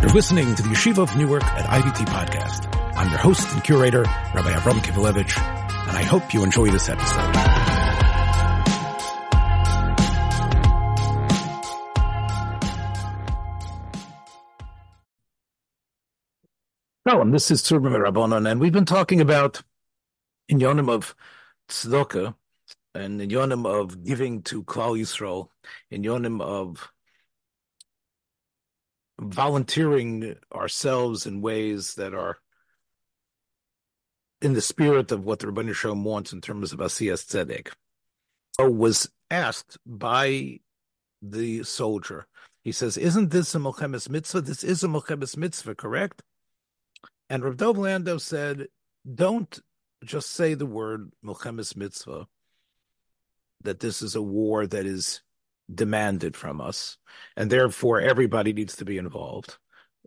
You're listening to the Yeshiva of Newark at IVT podcast. I'm your host and curator, Rabbi Avram Kivelevich, and I hope you enjoy this episode. Shalom, this is Tzurba Rabanan, and we've been talking about in Yonim of Tzedakah and in Yonim of giving to Klal Yisrael, in Yonim of volunteering ourselves in ways that are in the spirit of what the Rabbi Shalom wants in terms of Asiyas Tzedek, was asked by the soldier. He says, "Isn't this a Milchemes mitzvah? This is a Milchemes mitzvah, correct?" And Rav Dov Landau said, "Don't just say the word Milchemes mitzvah. That this is a war that is demanded from us, and therefore everybody needs to be involved.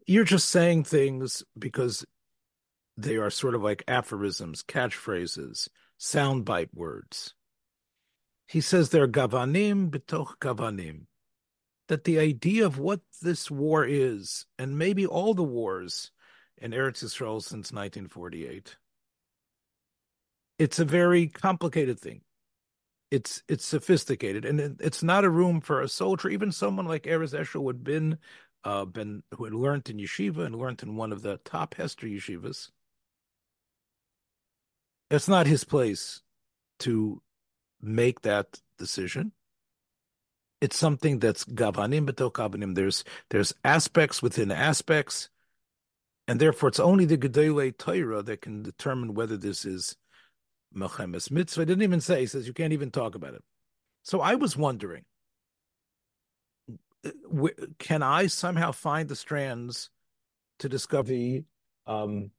You're just saying things because they are sort of like aphorisms, catchphrases, soundbite words. He says they're gavanim betoch gavanim. That the idea of what this war is, and maybe all the wars in Eretz Yisrael since 1948, it's a very complicated thing it's it's sophisticated and it, it's not a room for a soldier. Even someone like Erez Eshel who had been uh, been who had learned in yeshiva and learned in one of the top Hesder yeshivas it's not his place to make that decision. It's something that's gavanim betokavanim there's there's aspects within aspects and therefore it's only the gedolei Torah that can determine whether this is Milchemes mitzvah. didn't even say. He says you can't even talk about it. So I was wondering, can I somehow find the strands to discover the, um,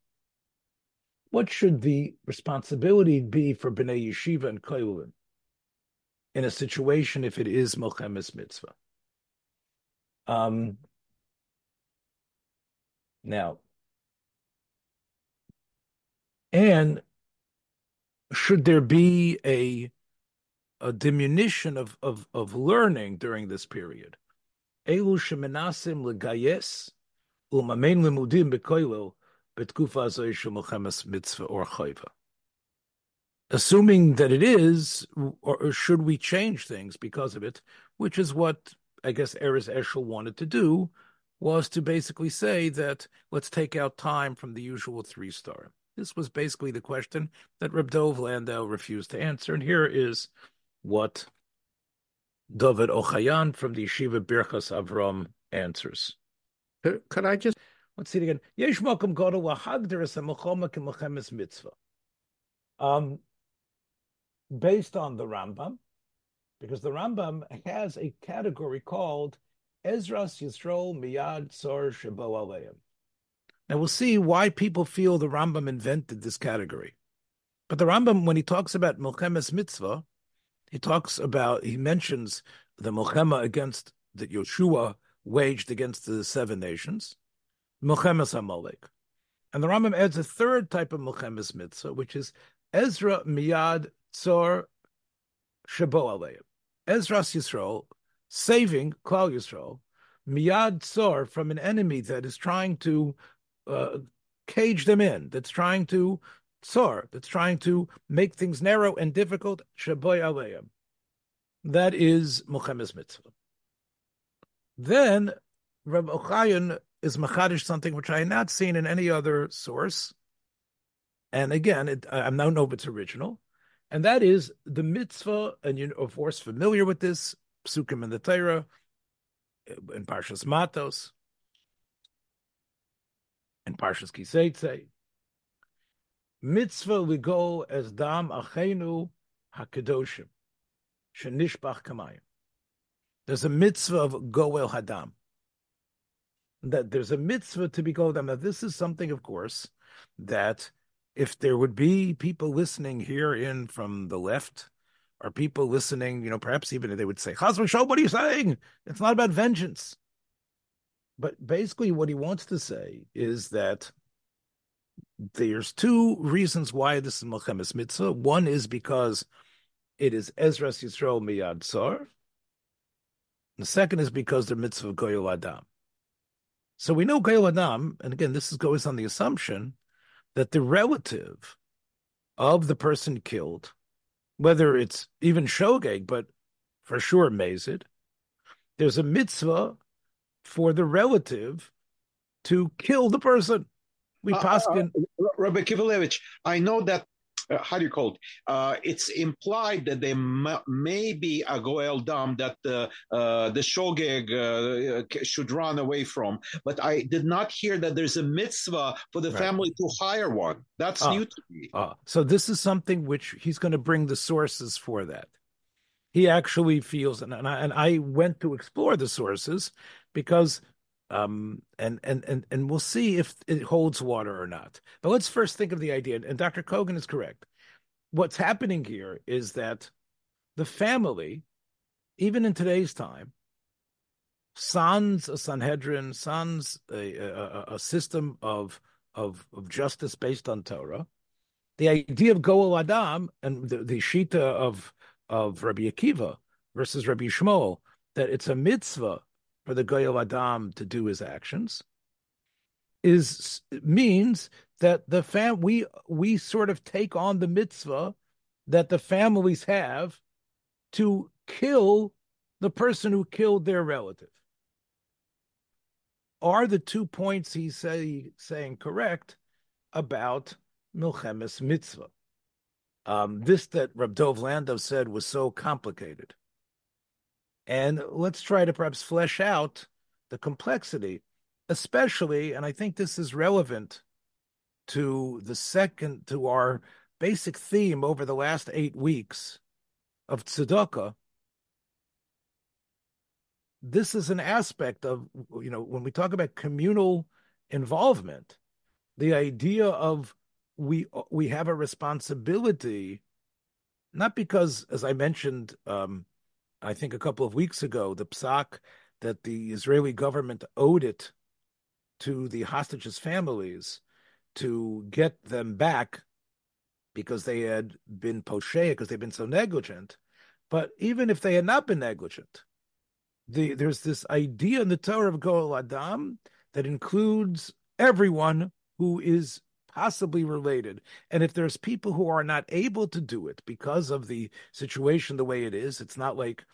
what should the responsibility be for Bnei Yeshiva and Koilin in a situation if it is Milchemes mitzvah? Um, now, and should there be a a diminution of, of, of learning during this period? Elu legayes umamein bekoilo betkufa mitzvah or chayva. Assuming that it is, or, should we change things because of it, which is what I guess Erez Eshel wanted to do, was to basically say that let's take out time from the usual three star. This was basically the question that Reb Dov Landau refused to answer. And here is what David Ochayan from the Yeshiva Birchas Avram answers. Could I just let's see it again? Yesh milchemes mitzvah. Um, based on the Rambam, because the Rambam has a category called Ezras Yisrael Miyad Sor Shebo Aleim. Now we'll see why people feel the Rambam invented this category. But the Rambam, when he talks about Milchemes Mitzvah, he talks about, he mentions the Milchema against that Yeshua waged against the seven nations, Milchemes Amalek. And the Rambam adds a third type of Milchemes Mitzvah, which is Ezra Miyad Tzor Shabo Aleim. Ezra's Yisrael saving Klal Yisrael, Miyad Tzor from an enemy that is trying to uh, cage them in, that's trying to tsar, that's trying to make things narrow and difficult, shaboy aleim. That is Milchemes mitzvah. Then Reb Ochayon is machadish something which I had not seen in any other source. And again, it, I don't know if it's original. And that is the mitzvah, and you're of course familiar with this, psukim in the Torah, in Parshas Matos, in Parshas Kiseitze. Mitzvah we go as dam achenu Hakadoshim shenishbach kamayim. There's a mitzvah of goel hadam. That there's a mitzvah to be goel Now this is something, of course, that if there would be people listening here in from the left, or people listening, you know, perhaps even they would say, Chazman Show, what are you saying? It's not about vengeance. But basically, what he wants to say is that there's two reasons why this is Melchemes Mitzvah. One is because it is Ezra's Yisrael Miyad Sar. The second is because the mitzvah of Goyal Adam. So we know Gail Adam, and again, this is goes on the assumption that the relative of the person killed, whether it's even Shogeg, but for sure Mazid, there's a mitzvah for the relative to kill the person. We uh, paskin. Uh, Rabbi Kivelevich, I know that uh, how do you call it? Uh, it's implied that there m- may be a goel dam that the uh, the shogeg uh, should run away from, but I did not hear that there's a mitzvah for the right. family to hire one. That's ah, new to me. Ah. So this is something which he's going to bring the sources for that. He actually feels, and, and I, and I went to explore the sources because um, and and and and we'll see if it holds water or not. But let's first think of the idea. And Dr. Kogan is correct. What's happening here is that the family, even in today's time, sans a Sanhedrin, sans a, a, a system of, of of justice based on Torah, the idea of Goel Adam and the, the Shita of of Rabbi Akiva versus Rabbi Shmuel, that it's a mitzvah for the Goyal Adam to do his actions is means that the fam we we sort of take on the mitzvah that the families have to kill the person who killed their relative. Are the two points he's say, saying correct about Milchemes mitzvah? Um, this that Rab Dov Landau said was so complicated. And let's try to perhaps flesh out the complexity, especially, and I think this is relevant to the second, to our basic theme over the last eight weeks of tzedakah. This is an aspect of, you know, when we talk about communal involvement, the idea of we we have a responsibility, not because, as I mentioned, um, I think a couple of weeks ago, the psak that the Israeli government owed it to the hostages' families to get them back because they had been poshe, because they've been so negligent. But even if they had not been negligent, the, there's this idea in the Torah of Goel Adam that includes everyone who is possibly related. And if there's people who are not able to do it because of the situation the way it is, it's not like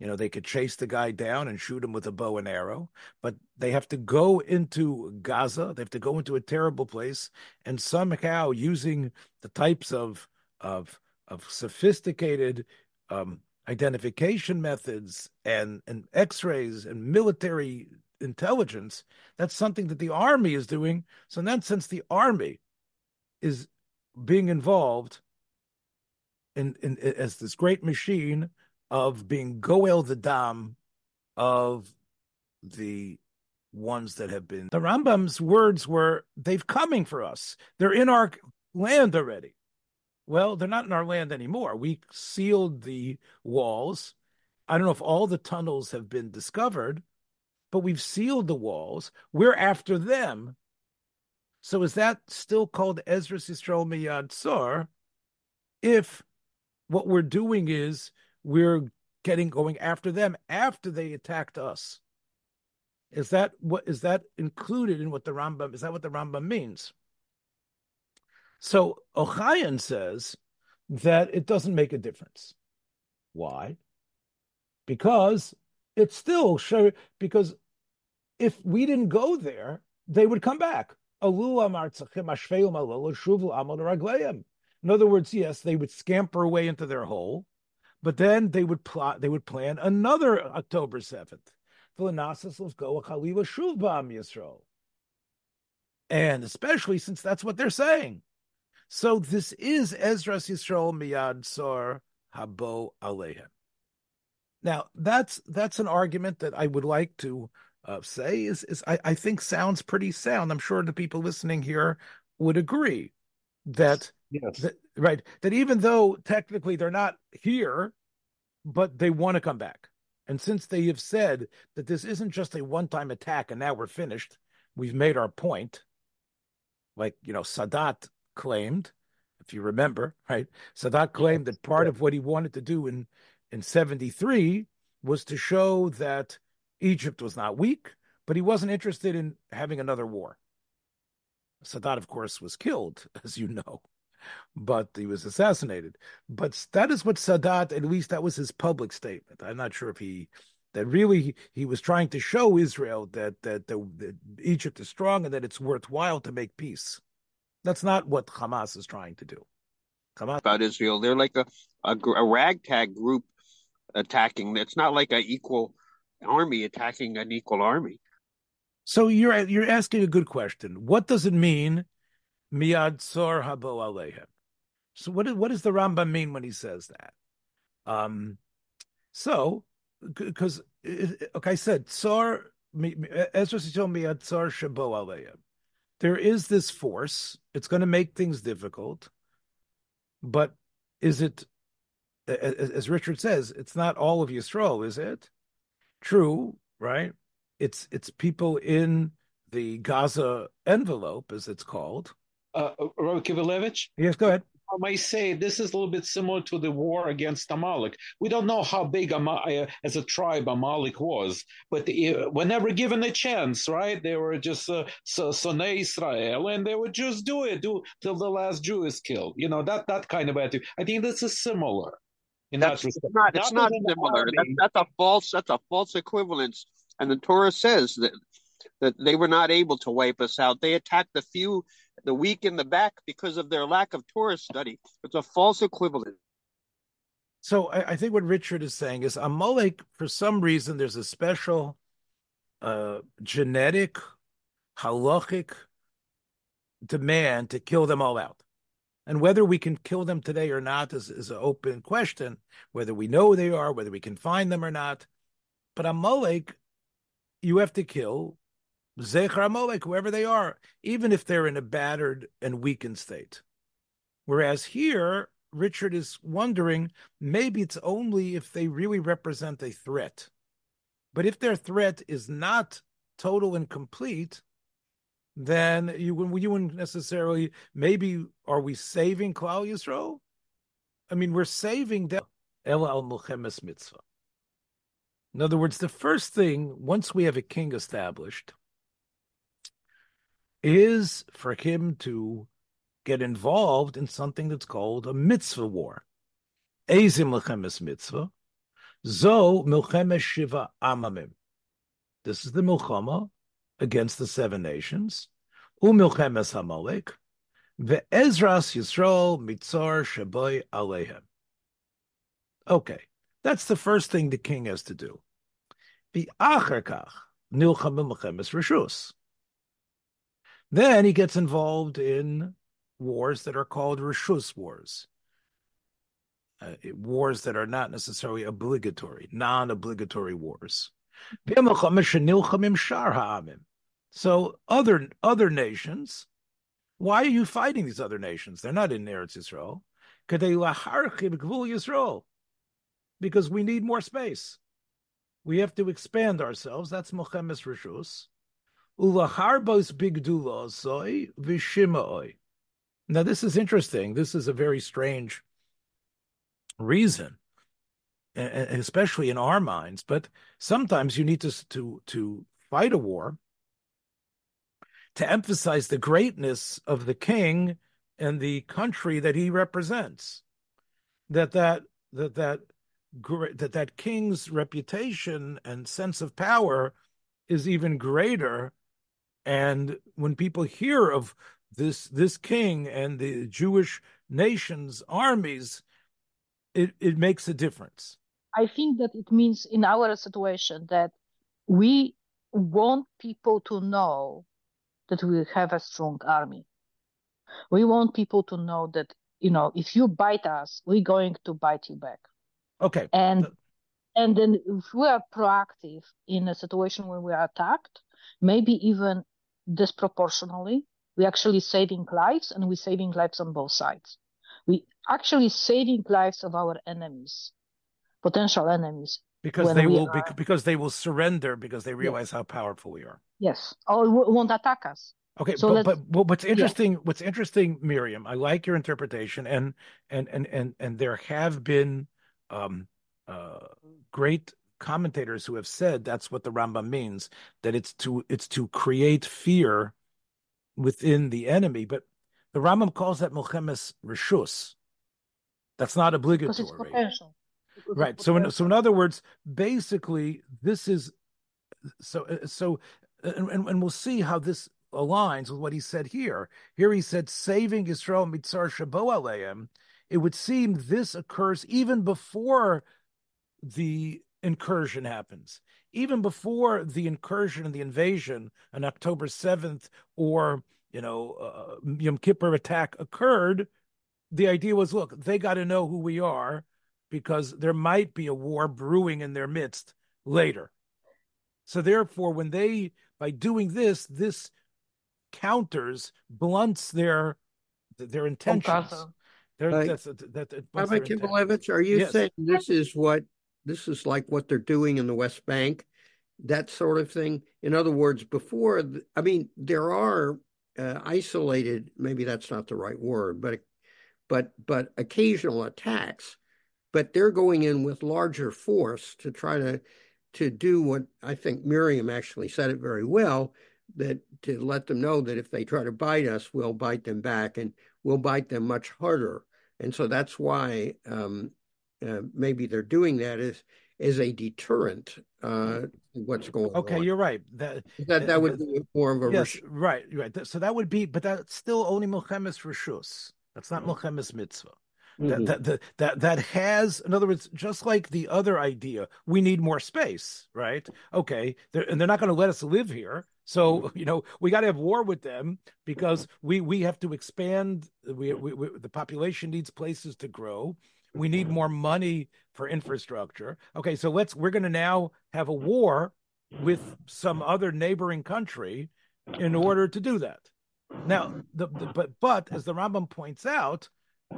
you know they could chase the guy down and shoot him with a bow and arrow but they have to go into gaza they have to go into a terrible place and somehow using the types of of of sophisticated um, identification methods and and x-rays and military intelligence that's something that the army is doing so in that sense the army is being involved in, in as this great machine of being goel the dam of the ones that have been. The Rambam's words were, "They've coming for us. They're in our land already." Well, they're not in our land anymore. We sealed the walls. I don't know if all the tunnels have been discovered, but we've sealed the walls. We're after them so is that still called Ezra Yisrael Miyad Sor? If what we're doing is we're getting going after them after they attacked us. Is that what is that included in what the Rambam is that what the Rambam means? So Ochayan says that it doesn't make a difference. Why? Because it's still because if we didn't go there, they would come back. In other words, yes, they would scamper away into their hole, but then they would plot, they would plan another October 7th. And especially since that's what they're saying. So this is Ezra's Yisrael Miyad Sor Habo Alehem. Now that's that's an argument that I would like to uh, say is is I, I think sounds pretty sound. I'm sure the people listening here would agree that, yes. that right that even though technically they're not here, but they want to come back. And since they have said that this isn't just a one-time attack and now we're finished, we've made our point. Like you know, Sadat claimed, if you remember, right? Sadat claimed that part of what he wanted to do in in 73 was to show that Egypt was not weak, but he wasn't interested in having another war. Sadat, of course, was killed, as you know, but he was assassinated. But that is what Sadat, at least that was his public statement. I'm not sure if he that really he was trying to show Israel that that, that, Egypt is strong and that it's worthwhile to make peace. That's not what Hamas is trying to do. Hamas about Israel, they're like a, a, a ragtag group attacking. It's not like an equal army attacking an equal army. So you're you're asking a good question. What does it mean, miad tzor habo alehem? So what what does the Rambam mean when he says that? Um, so because like I said, tzor Ezra told me at shabo alehem. There is this force. It's going to make things difficult, but is it? As Richard says, it's not all of Yisrael, is it? True, right? it's it's people in the Gaza envelope, as it's called. Uh, Rabbi Kivelevich? Yes, go ahead. I may say this is a little bit similar to the war against Amalek. We don't know how big Am- uh, as a tribe Amalek was, but uh, whenever given a chance, right, they were just uh, Sonei Israel, and they would just do it, do till the last Jew is killed. You know that that kind of attitude. I think this is similar. In that's, that respect. It's not, it's not, not similar. That, that's a false. That's a false equivalence and the Torah says that that they were not able to wipe us out. They attacked the few, the weak in the back because of their lack of Torah study. It's a false equivalent. So I, I think what Richard is saying is Amalek, for some reason, there's a special uh, genetic, halachic demand to kill them all out. And whether we can kill them today or not is, is an open question, whether we know who they are, whether we can find them or not. But Amalek you have to kill Zecher Amalek, whoever they are, even if they're in a battered and weakened state. Whereas here, Richard is wondering maybe it's only if they really represent a threat. But if their threat is not total and complete, then you, you wouldn't necessarily, maybe, are we saving Klal Yisrael? I mean, we're saving Mulchemes Mitzvah. In other words, the first thing, once we have a king established, is for him to get involved in something that's called a mitzvah war. Ezim lechemes mitzvah, zo milchemes shiva amamim. This is the milchama against the seven nations. Umilchemes hamalek, ve'ezras Yisrael mitzar shaboy alehem. Okay, that's the first thing the king has to do. Then he gets involved in wars that are called rishus wars, uh, wars that are not necessarily obligatory, non-obligatory wars. So other other nations, why are you fighting these other nations? They're not in Eretz Yisrael because we need more space. We have to expand ourselves. That's Milchemes Rishus. Ulaharbos bigdula soy vishimaoi. Now, this is interesting. This is a very strange reason, especially in our minds. But sometimes you need to to to fight a war to emphasize the greatness of the king and the country that he represents. That that that that that that king's reputation and sense of power is even greater and when people hear of this this king and the jewish nation's armies it, it makes a difference i think that it means in our situation that we want people to know that we have a strong army we want people to know that you know if you bite us we're going to bite you back Okay. And and then if we are proactive in a situation where we are attacked, maybe even disproportionately, we're actually saving lives and we're saving lives on both sides. We actually saving lives of our enemies, potential enemies. Because they will are... because they will surrender because they realize yes. how powerful we are. Yes. Or won't attack us. Okay, so but, but, but what's interesting, yeah. what's interesting, Miriam, I like your interpretation, and and and and and there have been um, uh, great commentators who have said that's what the Rambam means, that it's to it's to create fear within the enemy. But the Rambam calls that Milchemes Rishus. That's not obligatory. Right. So in, so in other words, basically, this is so so, and, and we'll see how this aligns with what he said here. Here he said, saving Israel mitzar shabo aleim. It would seem this occurs even before the incursion happens, even before the incursion and the invasion on October 7th or, you know, uh, Yom Kippur attack occurred. The idea was, look, they got to know who we are because there might be a war brewing in their midst later. So therefore, when they, by doing this, this counters, blunts their their intentions. Their, that's, that, that, Rabbi Kivelevich, are you yes. saying this is what this is like what they're doing in the West Bank, that sort of thing? In other words, before I mean, there are uh, isolated. Maybe that's not the right word, but but but occasional attacks. But they're going in with larger force to try to to do what I think Miriam actually said it very well that to let them know that if they try to bite us, we'll bite them back and we'll bite them much harder. And so that's why um, uh, maybe they're doing that as as a deterrent. Uh, what's going okay, on? you're right. That that, that would be more of a yes, right, right. So that would be, but that's still only milchemes rishus. That's not milchemes mitzvah. Mm-hmm. That, that, that that has, in other words, just like the other idea, we need more space, right? Okay, they're, and they're not going to let us live here. So you know we got to have war with them because we we have to expand. We, we, we, the population needs places to grow. We need more money for infrastructure. Okay, so let's we're going to now have a war with some other neighboring country in order to do that. Now, the, the, but but as the Rambam points out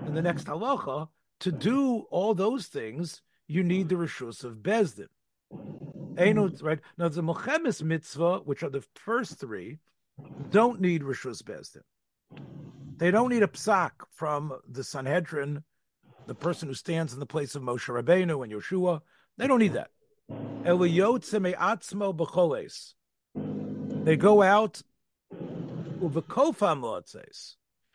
in the next halacha, to do all those things, you need the rishus of Bezdin. Ainut, mm-hmm. right? Now the Milchemes mitzvah, which are the first three, don't need Rishus Bezdin. They don't need a psak from the Sanhedrin, the person who stands in the place of Moshe Rabbeinu and Yeshua. They don't need that. They go out with the kofam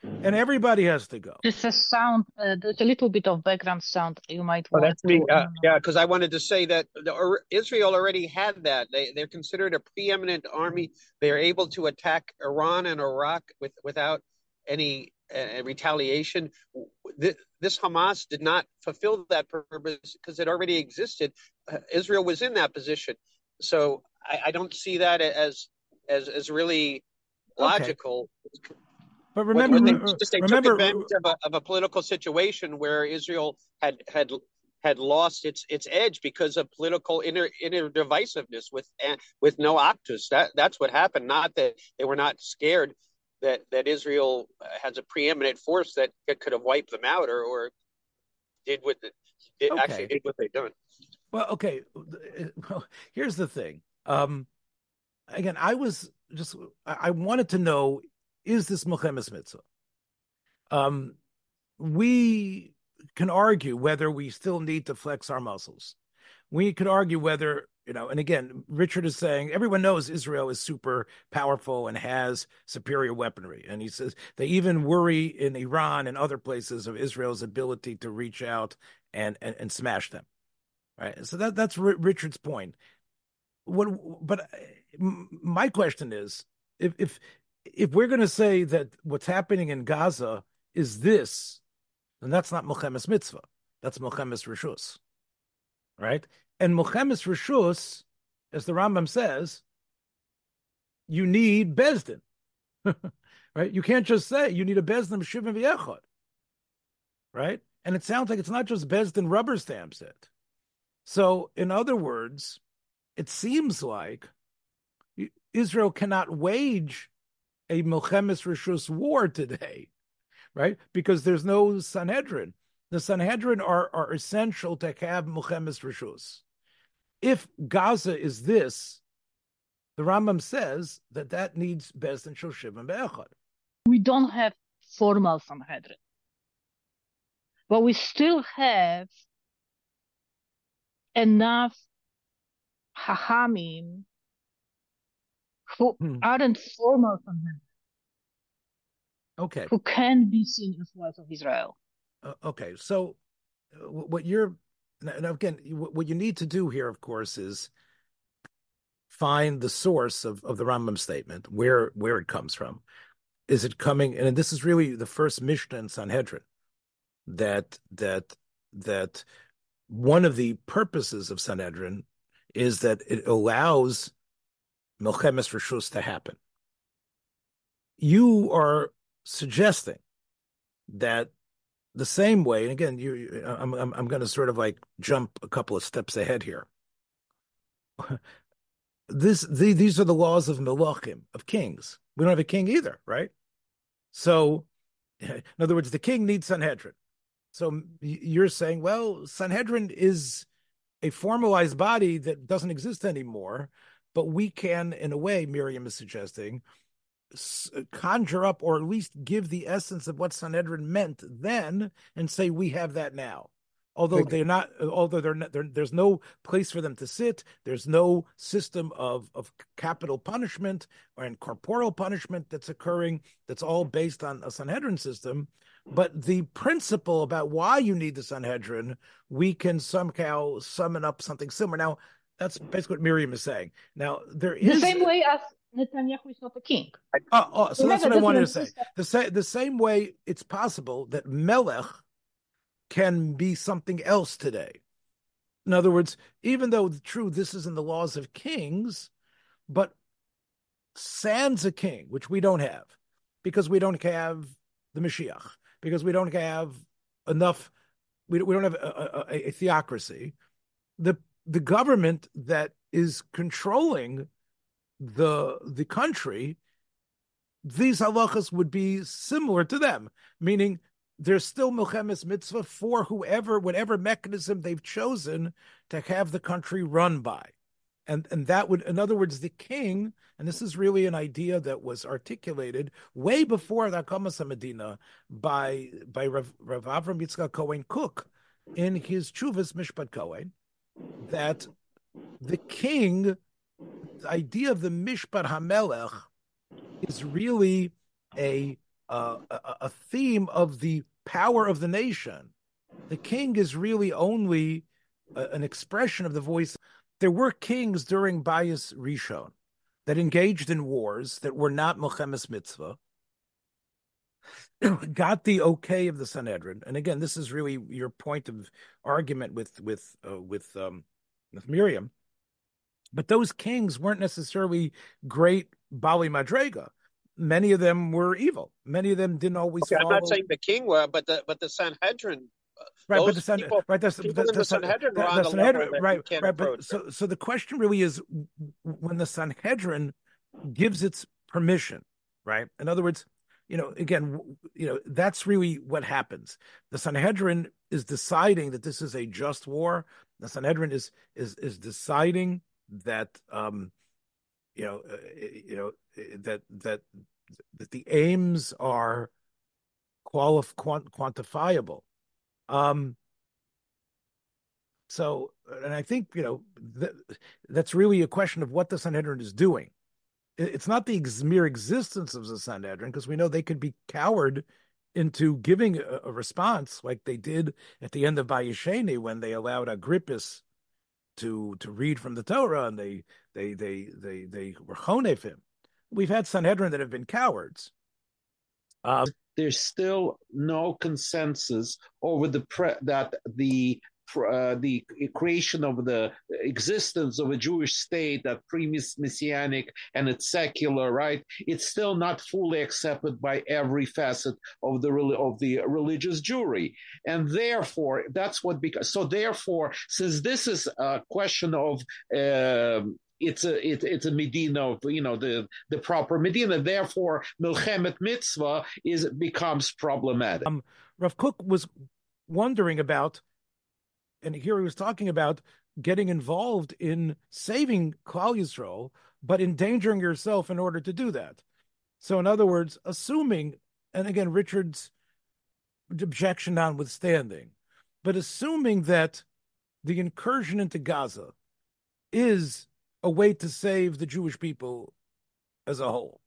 and everybody has to go. There's a sound. Uh, there's a little bit of background sound. You might. Oh, that's me. Uh, yeah, because I wanted to say that the, or, Israel already had that. They they're considered a preeminent army. They are able to attack Iran and Iraq with without any uh, retaliation. This, this Hamas did not fulfill that purpose because it already existed. Uh, Israel was in that position, so I, I don't see that as as as really logical. Okay. But remember, they, uh, just they remember, took advantage of a, of a political situation where Israel had had had lost its its edge because of political inner inner divisiveness with eh, with no Achdus. That that's what happened. Not that they were not scared that that Israel uh, has a preeminent force that, that could have wiped them out or or did what the, it okay. actually did what they done. Well, okay. Well, here's the thing. Um, again, I was just I wanted to know is this Milchemes Mitzvah? Um, we can argue whether we still need to flex our muscles. We could argue whether, you know, and again, Richard is saying everyone knows Israel is super powerful and has superior weaponry. And he says they even worry in Iran and other places of Israel's ability to reach out and, and, and smash them. Right. So that, that's R- Richard's point. What, but my question is if, if, if we're going to say that what's happening in Gaza is this, then that's not Milchemes Mitzvah. That's Milchemes Rishus. Right? And Milchemes Rishus, as the Rambam says, you need Bezdin. right? You can't just say you need a Bezdin Shivim V'echad. Right? And it sounds like it's not just Bezdin rubber stamps it. So, in other words, it seems like Israel cannot wage a Milchemes Rishus war today, right? Because there's no Sanhedrin. The Sanhedrin are, are essential to have Milchemes Rishus. If Gaza is this, the Rambam says that that needs Bez and Shoshim and Be'echad. We don't have formal Sanhedrin, but we still have enough Hachamim who hmm. aren't formal Sanhedrin. Okay. Who can be seen as wives of Israel. Uh, okay, so uh, what you're and again, what you need to do here, of course, is find the source of, of the Rambam statement, where where it comes from. Is it coming? And this is really the first Mishnah in Sanhedrin that that that one of the purposes of Sanhedrin is that it allows Milchemes Rishus to happen. You are suggesting that the same way, and again, you, I'm, I'm, I'm going to sort of like jump a couple of steps ahead here. this, the, these are the laws of Melachim, of kings. We don't have a king either, right? So, in other words, the king needs Sanhedrin. So you're saying, well, Sanhedrin is a formalized body that doesn't exist anymore, but we can, in a way, Miriam is suggesting, uh, conjure up or at least give the essence of what Sanhedrin meant then and say we have that now. Although they're not, although they're, not, they're, there's no place for them to sit, there's no system of of capital punishment or and corporal punishment that's occurring. That's all based on a Sanhedrin system. But the principle about why you need the Sanhedrin, we can somehow summon up something similar. Now, that's basically what Miriam is saying. Now, there is the same way as Netanyahu is not a king. Oh, oh so that's what I wanted to say. The, sa- the same way it's possible that Melech can be something else today. In other words, even though true, this is in the laws of kings, but sans a king, which we don't have, because we don't have the Mashiach, because we don't have enough, we, we don't have a, a, a theocracy. The the government that is controlling the the country, these halachas would be similar to them, meaning there's still milchemes mitzvah for whoever, whatever mechanism they've chosen to have the country run by, and and that would, in other words, the king, and this is really an idea that was articulated way before the Hakamas Medina by by Rav, Rav Avram Yitzchak Cohen Kook in his Chuvas Mishpat Cohen, that the king the idea of the Mishpat Hamelech is really a, uh, a theme of the power of the nation. The king is really only a, an expression of the voice. There were kings during Bayis Rishon that engaged in wars that were not Milchemes Mitzvah, got the okay of the Sanhedrin. And again, this is really your point of argument with with uh, with um, with Miriam but those kings weren't necessarily great Bali Madrega. Many of them were evil. Many of them didn't always. Okay, follow... I'm not saying the king were, but the but the Sanhedrin. Uh, right, but the, San, people, right, that's, the, the, the, the Sanhedrin the, the Sanhedrin, right, right. But so, so the question really is, when the Sanhedrin gives its permission, right? In other words, you know, again, you know, that's really what happens. The Sanhedrin is deciding that this is a just war. The Sanhedrin is is is deciding that um, you know, uh, you know that that that the aims are qualif- quant- quantifiable. Um, so, and I think you know that, that's really a question of what the Sanhedrin is doing. It's not the mere existence of the Sanhedrin, because we know they could be cowered into giving a, a, response, like they did at the end of Bayis Sheni when they allowed Agrippus to to read from the Torah, and they they they they they were chonefim. We've had Sanhedrin that have been cowards. Um, There's still no consensus over the pre- that the uh, the creation of the existence of a Jewish state that pre-messianic and it's secular, right? It's still not fully accepted by every facet of the of the religious Jewry, and therefore that's what because so therefore since this is a question of uh, it's a it, it's a medina of you know the the proper medina. Therefore, milchemet mitzvah is becomes problematic. Um, Rav Kook was wondering about and here he was talking about getting involved in saving Klal Yisrael, but endangering yourself in order to do that. So, in other words, assuming, and again, Richard's objection notwithstanding, but assuming that the incursion into Gaza is a way to save the Jewish people as a whole,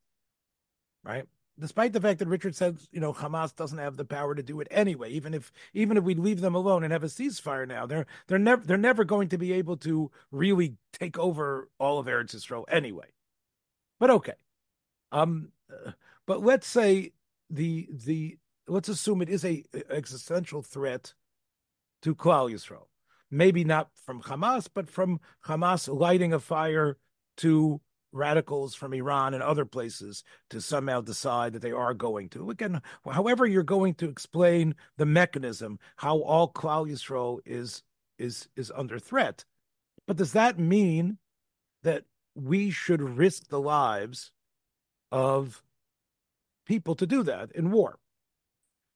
right? Despite the fact that Richard says, you know, Hamas doesn't have the power to do it anyway. Even if even if we leave them alone and have a ceasefire now, they're they're never they're never going to be able to really take over all of Eretz Yisrael anyway. But okay, um, but let's say the the let's assume it is a existential threat to Klal Yisrael. Maybe not from Hamas, but from Hamas lighting a fire to radicals from Iran and other places to somehow decide that they are going to. Again, however you're going to explain the mechanism, how all Klal Yisrael is is is under threat. But does that mean that we should risk the lives of people to do that in war?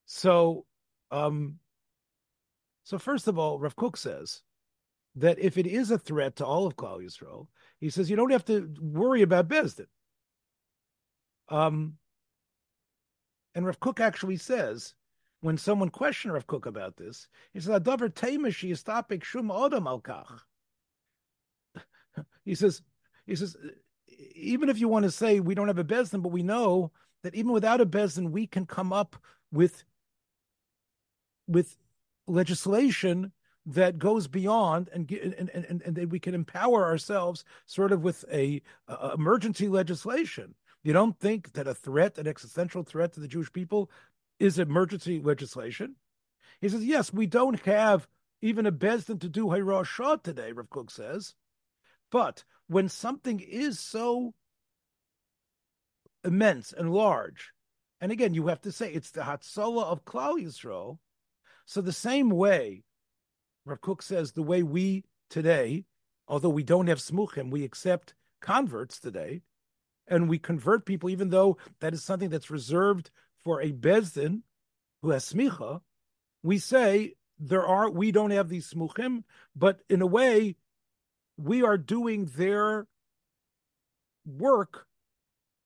So, um, so first of all, Rav Kook says that if it is a threat to all of Klal Yisrael, he says you don't have to worry about Bezdin. Um, and Rav Kook actually says when someone questioned Rav Kook about this, he says Adavar Tamishi is stopping Shum Odom Alkach. He says, he says, even if you want to say we don't have a Bezdin, but we know that even without a Bezdin, we can come up with with legislation that goes beyond and and and, and that we can empower ourselves sort of with a, a emergency legislation. You don't think that a threat, an existential threat to the Jewish people, is emergency legislation? He says, yes, we don't have even a bezdin to do Hayrah today, Rav Kook says. But when something is so immense and large, and again, you have to say it's the Hatzalah of Klal Yisrael, so the same way, Rav Kook says, the way we today, although we don't have smuchim, we accept converts today, and we convert people, even though that is something that's reserved for a bezdin who has smicha. We say there are we don't have these smuchim, but in a way, we are doing their work,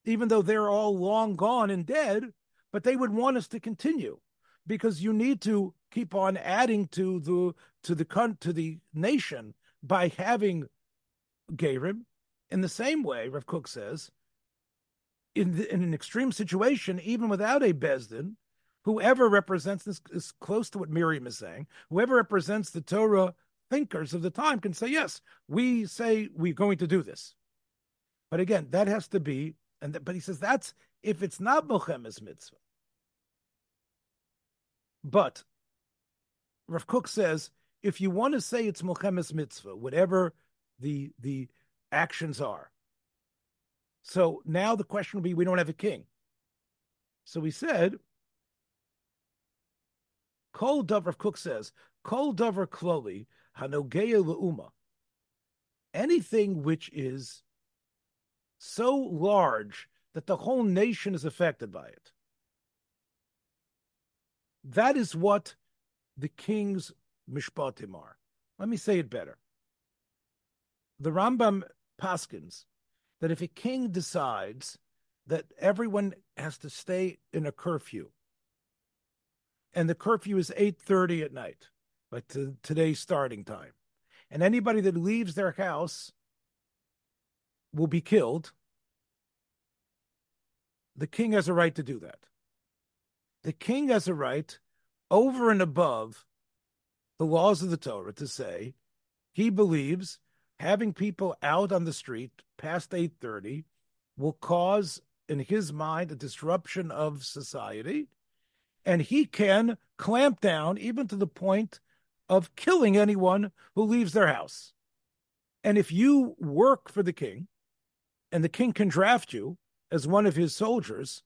even though they're all long gone and dead. But they would want us to continue because you need to keep on adding to the to the to the nation by having Gerim. In the same way, Rav Kook says, in the, in an extreme situation, even without a bezdin, whoever represents this is close to what Miriam is saying. Whoever represents the Torah thinkers of the time can say, yes, we say we're going to do this. But again, that has to be, and but he says that's if it's not Mochem's mitzvah. But Rav Kook says if you want to say it's Milchemes mitzvah, whatever the the actions are. So now the question will be: we don't have a king. So we said, Kol Dover. Kook says, Kol Dover Kloli Hanogeya Leuma. Anything which is so large that the whole nation is affected by it. That is what the king's mishpatim are. Let me say it better. The Rambam paskins that if a king decides that everyone has to stay in a curfew, and the curfew is eight thirty at night, like to today's starting time, and anybody that leaves their house will be killed. The king has a right to do that. The king has a right over and above the laws of the Torah to say he believes having people out on the street past 8:30 will cause in his mind a disruption of society and he can clamp down even to the point of killing anyone who leaves their house. And if you work for the king and the king can draft you as one of his soldiers,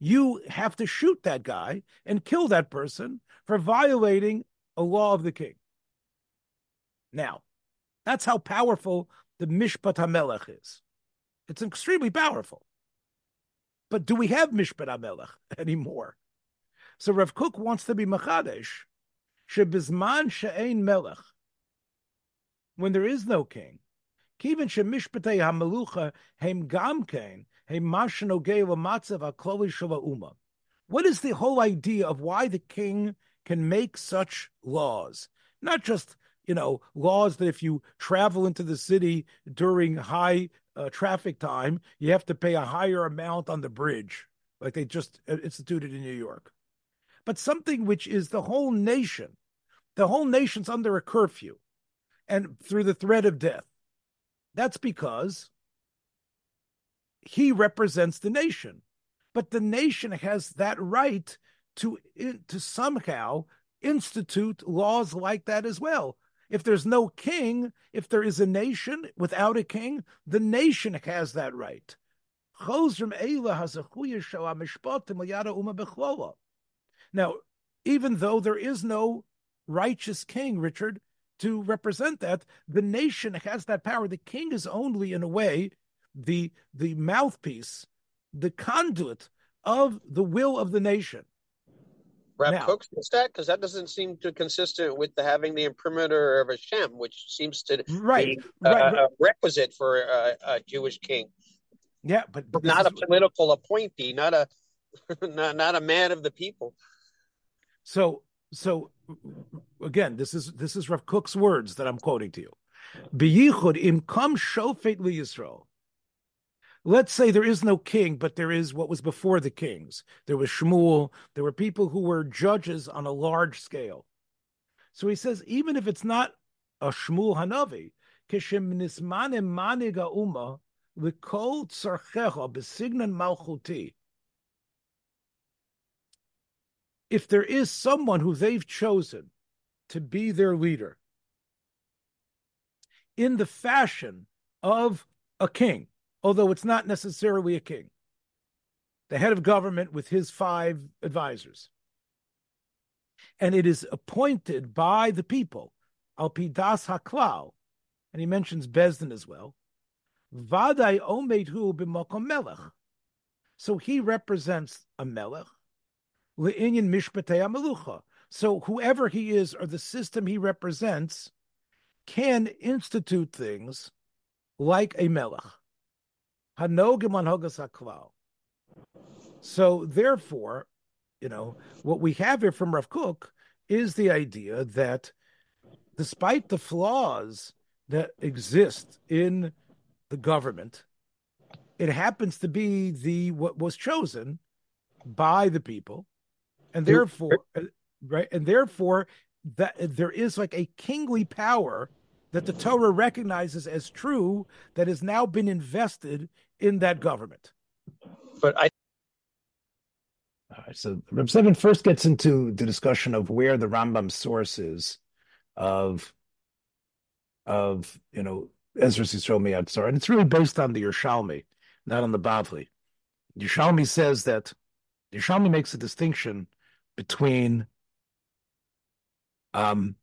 you have to shoot that guy and kill that person for violating a law of the king. Now, that's how powerful the Mishpat HaMelech is. It's extremely powerful. But do we have Mishpat HaMelech anymore? So Rav Kook wants to be Machadesh, Shebizman She'ein Melech, when there is no king, Kivin Shemishpatei HaMelucha Hem Gamkein what is the whole idea of why the king can make such laws? Not just you know, laws that if you travel into the city during high uh, traffic time, you have to pay a higher amount on the bridge, like they just uh, instituted in New York. But something which is the whole nation, the whole nation's under a curfew and through the threat of death. That's because he represents the nation. But the nation has that right to, to somehow institute laws like that as well. If there's no king, if there is a nation without a king, the nation has that right. Now, even though there is no righteous king, Richard, to represent that, the nation has that power. The king is only, in a way, the the mouthpiece, the conduit of the will of the nation. Rav now, Kook says that because that doesn't seem to consistent with the having the imprimatur of Hashem, which seems to right, uh, be right, a requisite for a, a, Jewish king. Yeah, but, not a political appointee, not a not, not a man of the people. So so again, this is this is Rav Kook's words that I'm quoting to you. B'yichud im kam shofet Yisrael. Let's say there is no king, but there is what was before the kings. There was Shmuel. There were people who were judges on a large scale. So he says, even if it's not a Shmuel Hanavi, kishem nismanim maniga uma l'kol tzarchecha besignan malchuti. If there is someone who they've chosen to be their leader in the fashion of a king, although it's not necessarily a king. The head of government with his five advisors. And it is appointed by the people, Alpidas Haklal, and he mentions Bezdin as well. Vadai Omedhu b'makom melech. So he represents a melech, le'inyan mishpatei amelucha. So whoever he is or the system he represents can institute things like a melech. So therefore, you know, what we have here from Rav Kook is the idea that despite the flaws that exist in the government, it happens to be the what was chosen by the people, and therefore, uh, right, and therefore that there is like a kingly power that the Torah recognizes as true that has now been invested in that government. But I. All right, so Reb Zevin first gets into the discussion of where the Rambam source is of, of you know, Ezra Yisrael Miyatzar, and it's really based on the Yerushalmi, not on the Bavli. Yerushalmi says that Yerushalmi makes a distinction between um,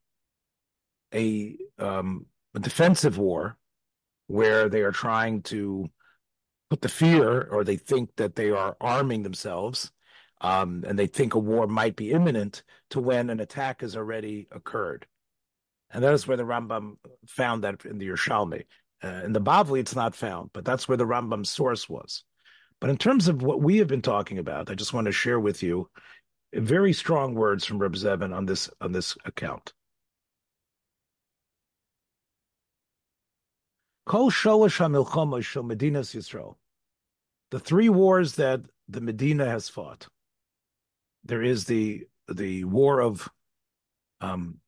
a, um, a defensive war where they are trying to put the fear, or they think that they are arming themselves, um, and they think a war might be imminent, to when an attack has already occurred. And that is where the Rambam found that in the Yerushalmi. Uh, in the Bavli, it's not found, but that's where the Rambam's source was. But in terms of what we have been talking about, I just want to share with you very strong words from Reb Zevin on this on this account. Kol Sholosh HaMilchama Shel Medinas Yisrael. The three wars that the Medina has fought. There is the the war of um,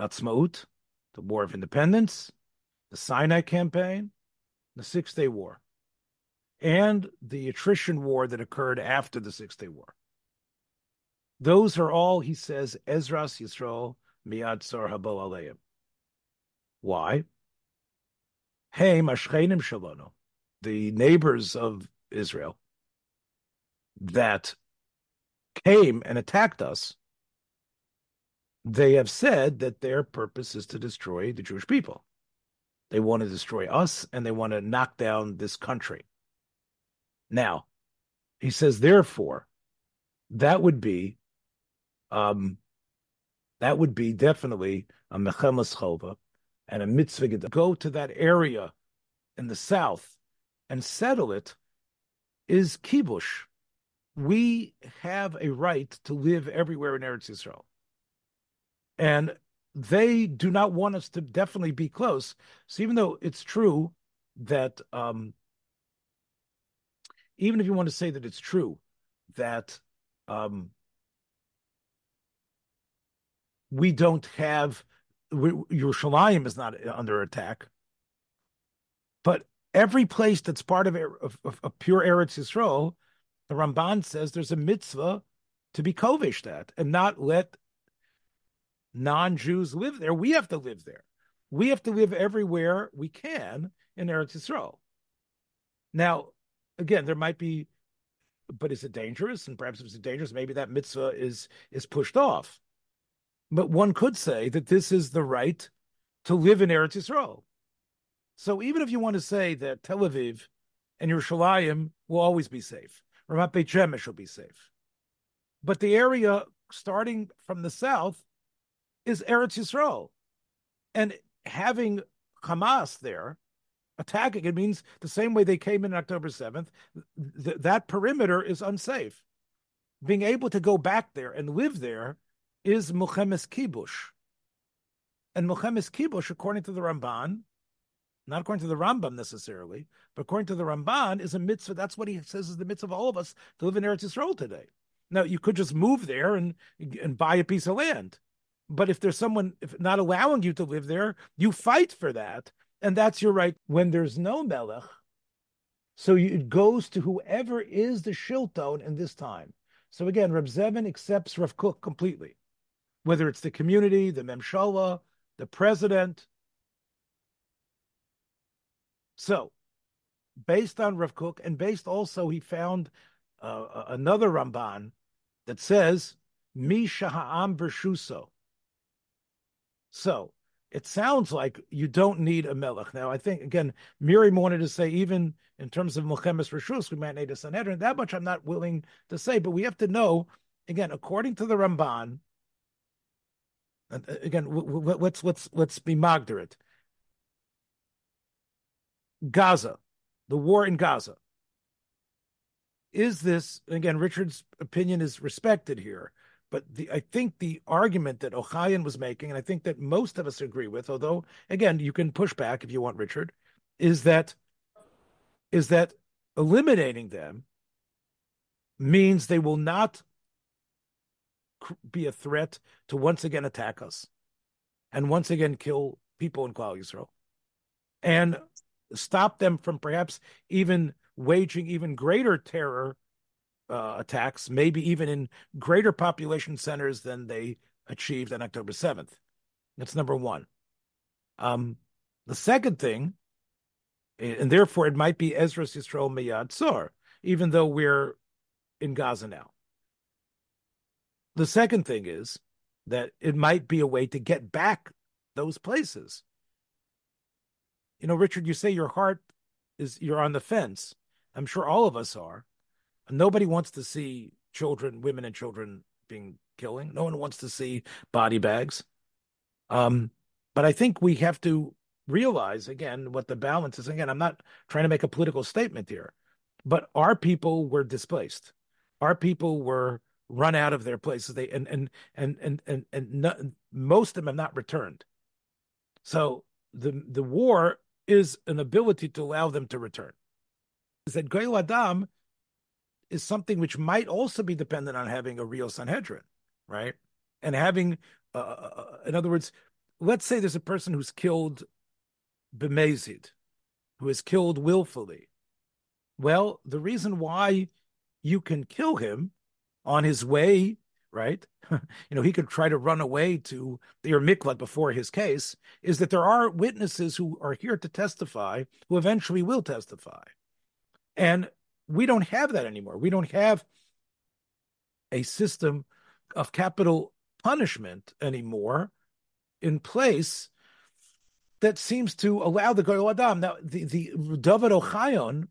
Atzmaut, the War of Independence, the Sinai Campaign, the Six Day War, and the attrition war that occurred after the Six Day War. Those are all, he says, Ezras Yisrael Miad Sar Habo Aleim. Why? Hey, Mashchenim Shalonu, the neighbors of Israel that came and attacked us, they have said that their purpose is to destroy the Jewish people. They want to destroy us and they want to knock down this country. Now, he says, therefore, that would be um, that would be definitely a milchemes chova and a mitzvah. Go to that area in the south and settle it is kibush. We have a right to live everywhere in Eretz Yisrael. And they do not want us to definitely be close. So even though it's true that um, even if you want to say that it's true that um, we don't have Yerushalayim is not uh, under attack, but every place that's part er, of, of, of pure Eretz Yisrael, the Ramban says there's a mitzvah to be kovish that and not let non-Jews live there. We have to live there. We have to live everywhere we can in Eretz Yisrael. Now, again, there might be, but is it dangerous? And perhaps if it's dangerous, maybe that mitzvah is is pushed off. But one could say that this is the right to live in Eretz Yisrael. So even if you want to say that Tel Aviv and Yerushalayim will always be safe, Ramat Beit Shemesh will be safe, but the area starting from the south is Eretz Yisrael, and having Hamas there attacking it means the same way they came in October seventh. Th- that perimeter is unsafe. Being able to go back there and live there is Milchemes Kibush. And Milchemes Kibush, according to the Ramban, not according to the Rambam necessarily, but according to the Ramban, is a mitzvah. That's what he says is the mitzvah of all of us to live in Eretz Yisrael today. Now, you could just move there and and buy a piece of land, but if there's someone if not allowing you to live there, you fight for that, and that's your right. When there's no melech, so you, it goes to whoever is the shilton in this time. So again, Reb Zevin accepts Rav Kook completely whether it's the community, the memshala, the president. So, based on Rav Kook, and based also, he found uh, another Ramban that says, Mi Shaha'am Bershuso. So, it sounds like you don't need a melech. Now, I think, again, Miriam wanted to say, even in terms of Milchemes Rishus, we might need a Sanhedrin. That much I'm not willing to say, but we have to know, again, according to the Ramban, and uh, again, let's let's let's be moderate. Gaza, the war in Gaza. Is this again? Richard's opinion is respected here, but the I think the argument that Ochayan was making, and I think that most of us agree with, although again you can push back if you want, Richard, is that is that eliminating them means they will not be a threat to once again attack us and once again kill people in Klal Yisrael and stop them from perhaps even waging even greater terror uh, attacks, maybe even in greater population centers than they achieved on October 7th. That's number one. Um, the second thing, and therefore it might be Ezra Yisrael Meyad Sor, even though we're in Gaza now. The second thing is that it might be a way to get back those places. You know, Richard, you say your heart is you're on the fence. I'm sure all of us are. Nobody wants to see children, women and children being killing. No one wants to see body bags. Um, but I think we have to realize again what the balance is. Again, I'm not trying to make a political statement here, but our people were displaced. Our people were run out of their places. They and and and and and, and most of them have not returned. So the the war is an ability to allow them to return. Is that Goel Adam is something which might also be dependent on having a real Sanhedrin, right? And having, uh, uh, uh in other words, let's say there's a person who's killed bemazid, who is killed willfully. Well, the reason why you can kill him on his way, right? you know, he could try to run away to the Miklat before his case, is that there are witnesses who are here to testify who eventually will testify. And we don't have that anymore. We don't have a system of capital punishment anymore in place that seems to allow the Goyal Adam. Now, the, the David Ochayon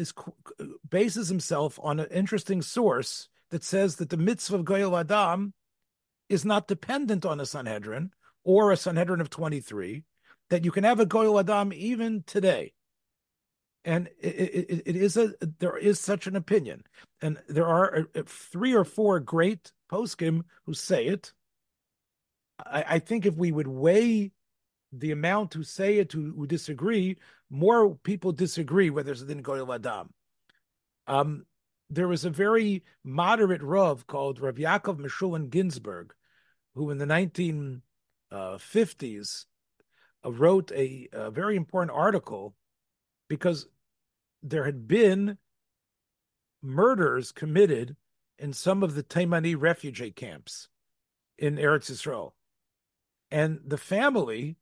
is bases himself on an interesting source that says that the mitzvah of Goyal Adam is not dependent on a Sanhedrin or a Sanhedrin of 23, that you can have a Goyal Adam even today. And it, it, it is a there is such an opinion, and there are uh, uh, three or four great poskim who say it. I, I think if we would weigh the amount who say it who, who disagree, more people disagree whether it's din goyel adam. Um, there was a very moderate Rav called Rav Yaakov Meshulam Ginsburg, who in the 1950s uh, uh, wrote a, a very important article because there had been murders committed in some of the Taimani refugee camps in Eretz Yisrael. And the family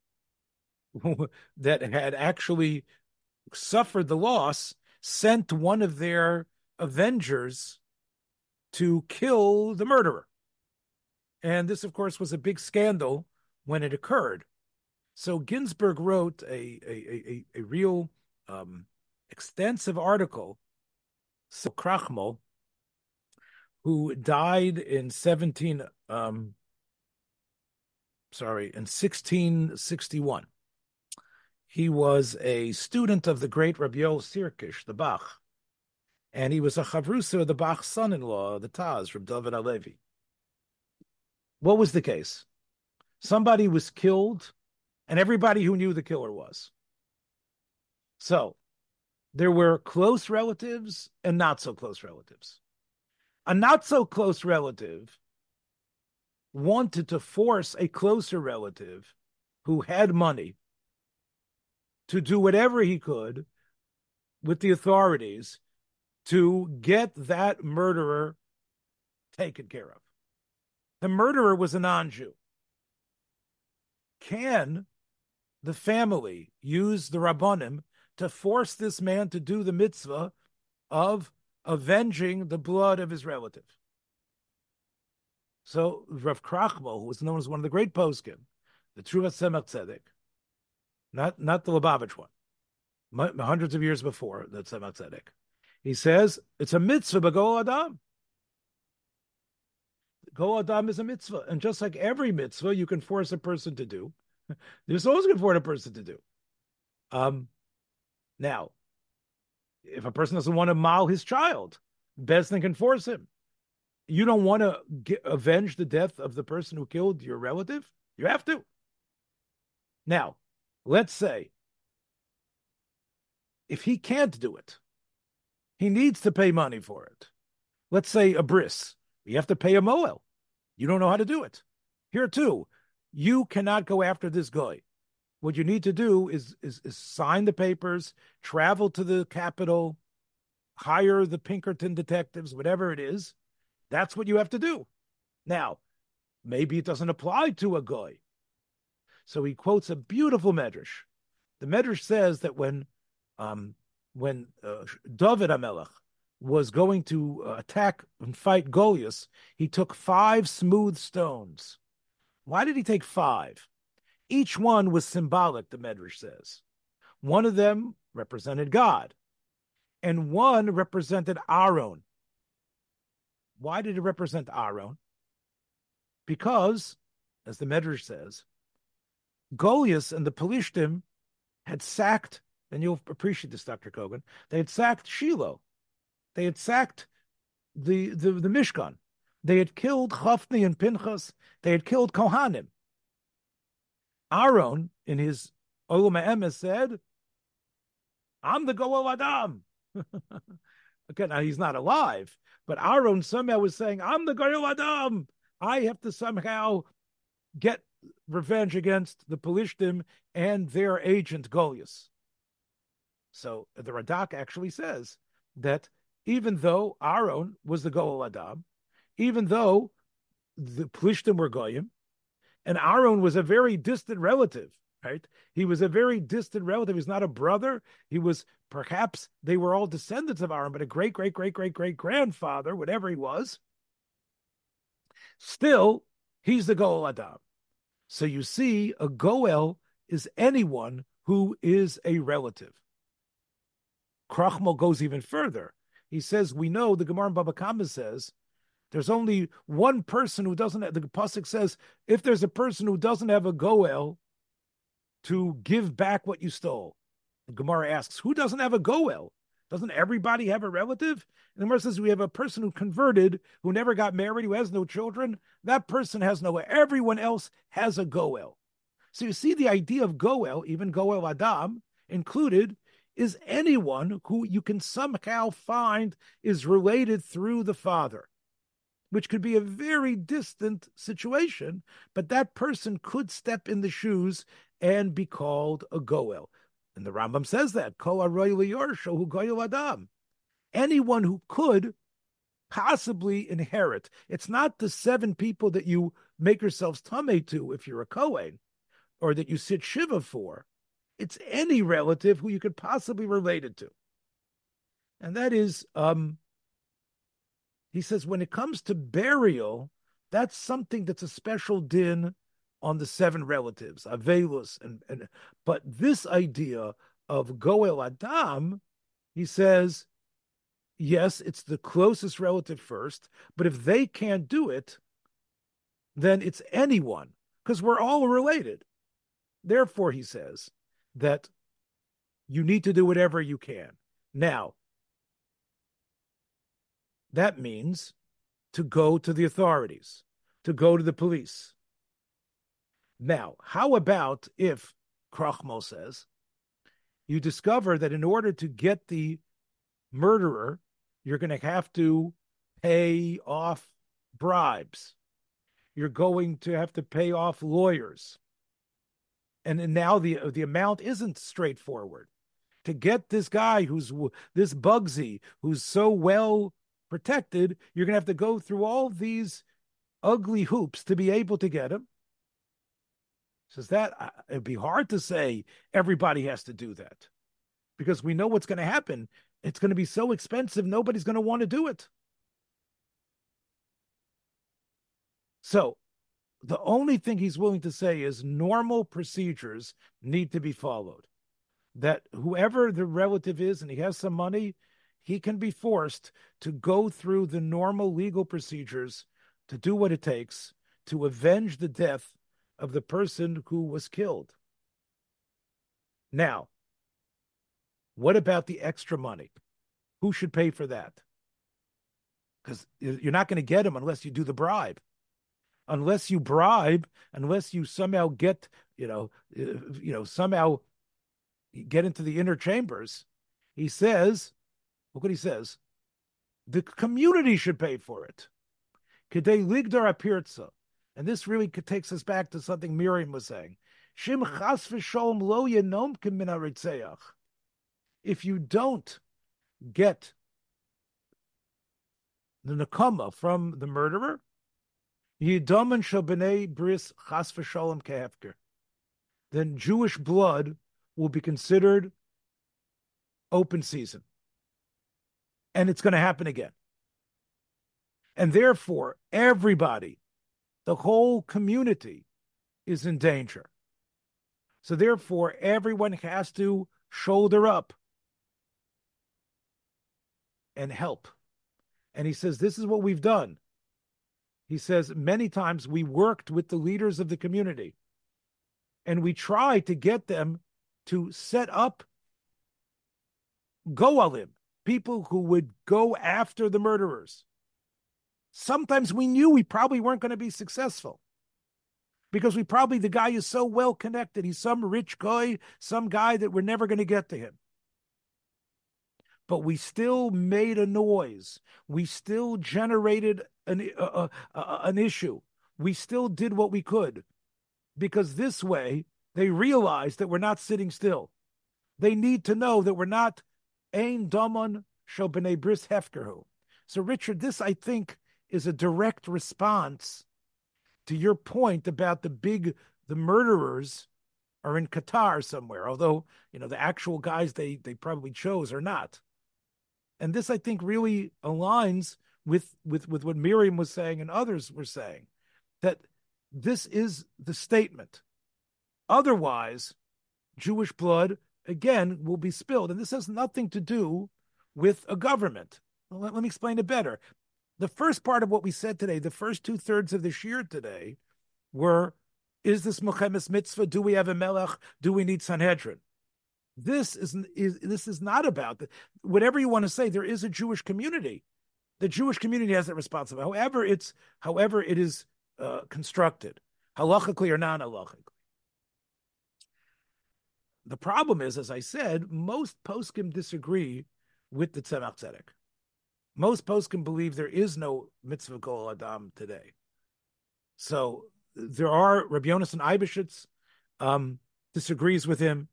that had actually suffered the loss sent one of their avengers to kill the murderer. And this, of course, was a big scandal when it occurred. So Ginsburg wrote a a, a, a real um, extensive article. So Krochmal, who died in 17 um, sorry, in 1661. He was a student of the great Rabbi Yoel Sirkish, the Bach, and he was a chavrusa of the Bach's son-in-law, the Taz, from David Alevi. What was the case? Somebody was killed, and everybody who knew the killer was. So there were close relatives and not so close relatives. A not so close relative wanted to force a closer relative who had money to do whatever he could with the authorities to get that murderer taken care of. The murderer was a non Jew. Can the family use the Rabbanim to force this man to do the mitzvah of avenging the blood of his relative? So Rav Krochmal, who was known as one of the great poskim, the true Tzemach Tzedek, not not the Lubavitch one, hundreds of years before the Tzemach Tzedek, he says it's a mitzvah, but go Adam. Go Adam is a mitzvah, and just like every mitzvah, you can force a person to do. There's always going to force a person to do. Um, now, if a person doesn't want to mal his child, best thing can force him you don't want to get, avenge the death of the person who killed your relative? You have to. Now, let's say if he can't do it, he needs to pay money for it. Let's say a bris. You have to pay a moel. You don't know how to do it. Here too, you cannot go after this guy. What you need to do is, is, is sign the papers, travel to the capital, hire the Pinkerton detectives, whatever it is, that's what you have to do. Now, maybe it doesn't apply to a guy. So he quotes a beautiful medrash. The medrash says that when um, when uh, David Amelech was going to uh, attack and fight Goliath, he took five smooth stones. Why did he take five? Each one was symbolic, the Medrash says. One of them represented God, and one represented Aaron, why did it represent Aaron? Because, as the Medrash says, Goliath and the Pelishtim had sacked, and you'll appreciate this, Dr. Kogan, they had sacked Shiloh. They had sacked the, the, the Mishkan. They had killed Chafni and Pinchas. They had killed Kohanim. Aaron, in his Olam Emes, said, I'm the Goel Adam. okay, now he's not alive, but Aaron somehow was saying, I'm the Goyal Adam. I have to somehow get revenge against the Pelishtim and their agent Goliath. So the Radak actually says that even though Aaron was the Goel Adam, even though the Pelishtim were Goyim, and Aaron was a very distant relative right? He was a very distant relative. He's not a brother. He was perhaps they were all descendants of Aaron, but a great, great, great, great, great grandfather, whatever he was. Still, he's the Goel Adam. So you see, a Goel is anyone who is a relative. Krochmal goes even further. He says, we know the Gemara in Baba Kama says there's only one person who doesn't have, the Pasuk says, if there's a person who doesn't have a Goel, to give back what you stole. The Gemara asks, who doesn't have a goel? Doesn't everybody have a relative? And the Gemara says we have a person who converted, who never got married, who has no children. That person has no. Everyone else has a goel. So you see the idea of goel, even goel adam included, is anyone who you can somehow find is related through the father, which could be a very distant situation, but that person could step in the shoes and be called a goel. And the Rambam says that. Anyone who could possibly inherit. It's not the seven people that you make yourselves tame to if you're a Kohen, or that you sit shiva for. It's any relative who you could possibly relate it to. And that is, um, he says, when it comes to burial, that's something that's a special din on the seven relatives, Avelus, and, and but this idea of Goel Adam, he says, yes, it's the closest relative first, but if they can't do it, then it's anyone, because we're all related. Therefore, he says that you need to do whatever you can. Now, that means to go to the authorities, to go to the police, now, how about if Krochmal says you discover that in order to get the murderer, you're going to have to pay off bribes. You're going to have to pay off lawyers. And now the the amount isn't straightforward. To get this guy who's this Bugsy, who's so well protected, you're going to have to go through all these ugly hoops to be able to get him says that it'd be hard to say everybody has to do that because we know what's going to happen. It's going to be so expensive, nobody's going to want to do it. So the only thing he's willing to say is normal procedures need to be followed. That whoever the relative is and he has some money, he can be forced to go through the normal legal procedures to do what it takes to avenge the death of the person who was killed. Now, what about the extra money? Who should pay for that? Because you're not going to get them unless you do the bribe. Unless you bribe, unless you somehow get, you know, uh, you know, somehow get into the inner chambers. He says, look what he says. The community should pay for it. Kedei ligdar apirza. And this really takes us back to something Miriam was saying. Shim chas lo If you don't get the nakama from the murderer, bris chas kehefker. Then Jewish blood will be considered open season. And it's going to happen again. And therefore, everybody the whole community is in danger. So therefore, everyone has to shoulder up and help. And he says, This is what we've done. He says, Many times we worked with the leaders of the community and we tried to get them to set up goalim, people who would go after the murderers sometimes we knew we probably weren't going to be successful. Because we probably the guy is so well connected. He's some rich guy some guy that we're never going to get to him. But we still made a noise. We still generated an uh, uh, an issue. We still did what we could. Because this way they realize that we're not sitting still. They need to know that we're not ein damon shel bris hefkerhu so richard this i think is a direct response to your point about the big the murderers are in Qatar somewhere, although you know the actual guys they they probably chose are not. And this, I think, really aligns with with with what Miriam was saying and others were saying, that this is the statement. Otherwise, Jewish blood again will be spilled, and this has nothing to do with a government. Let, let me explain it better the first part of what we said today, the first two thirds of the shiur today, were: Is this Milchemes mitzvah? Do we have a melech? Do we need Sanhedrin? This is, is this is not about the, whatever you want to say. There is a Jewish community. The Jewish community has that responsibility. However, it's however it is uh, constructed, halachically or non-halachically. The problem is, as I said, most poskim disagree with the Tzemach Tzedek. Most poskim believe there is no mitzvah goel adam today. So there are Rabbi Yonason Eibeshitz um, disagrees with him,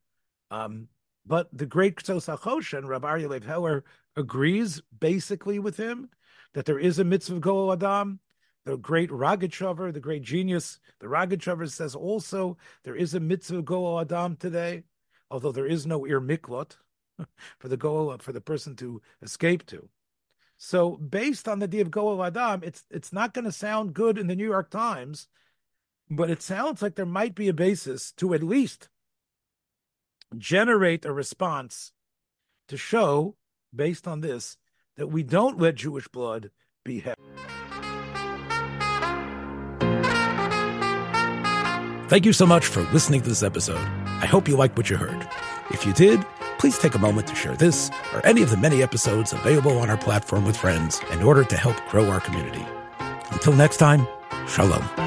um, but the great Ketzos HaChoshen, Rabbi Aryeh Leib Heller, agrees basically with him that there is a mitzvah goel adam. The great Rogatchover, the great genius, the Rogatchover says also there is a mitzvah goel adam today although there is no ir miklot for the goal for the person to escape to. So, based on the of goel adam, it's it's not going to sound good in the New York Times, but it sounds like there might be a basis to at least generate a response to show, based on this, that we don't let Jewish blood be held. Thank you so much for listening to this episode. I hope you liked what you heard. If you did, please take a moment to share this or any of the many episodes available on our platform with friends in order to help grow our community. Until next time, Shalom.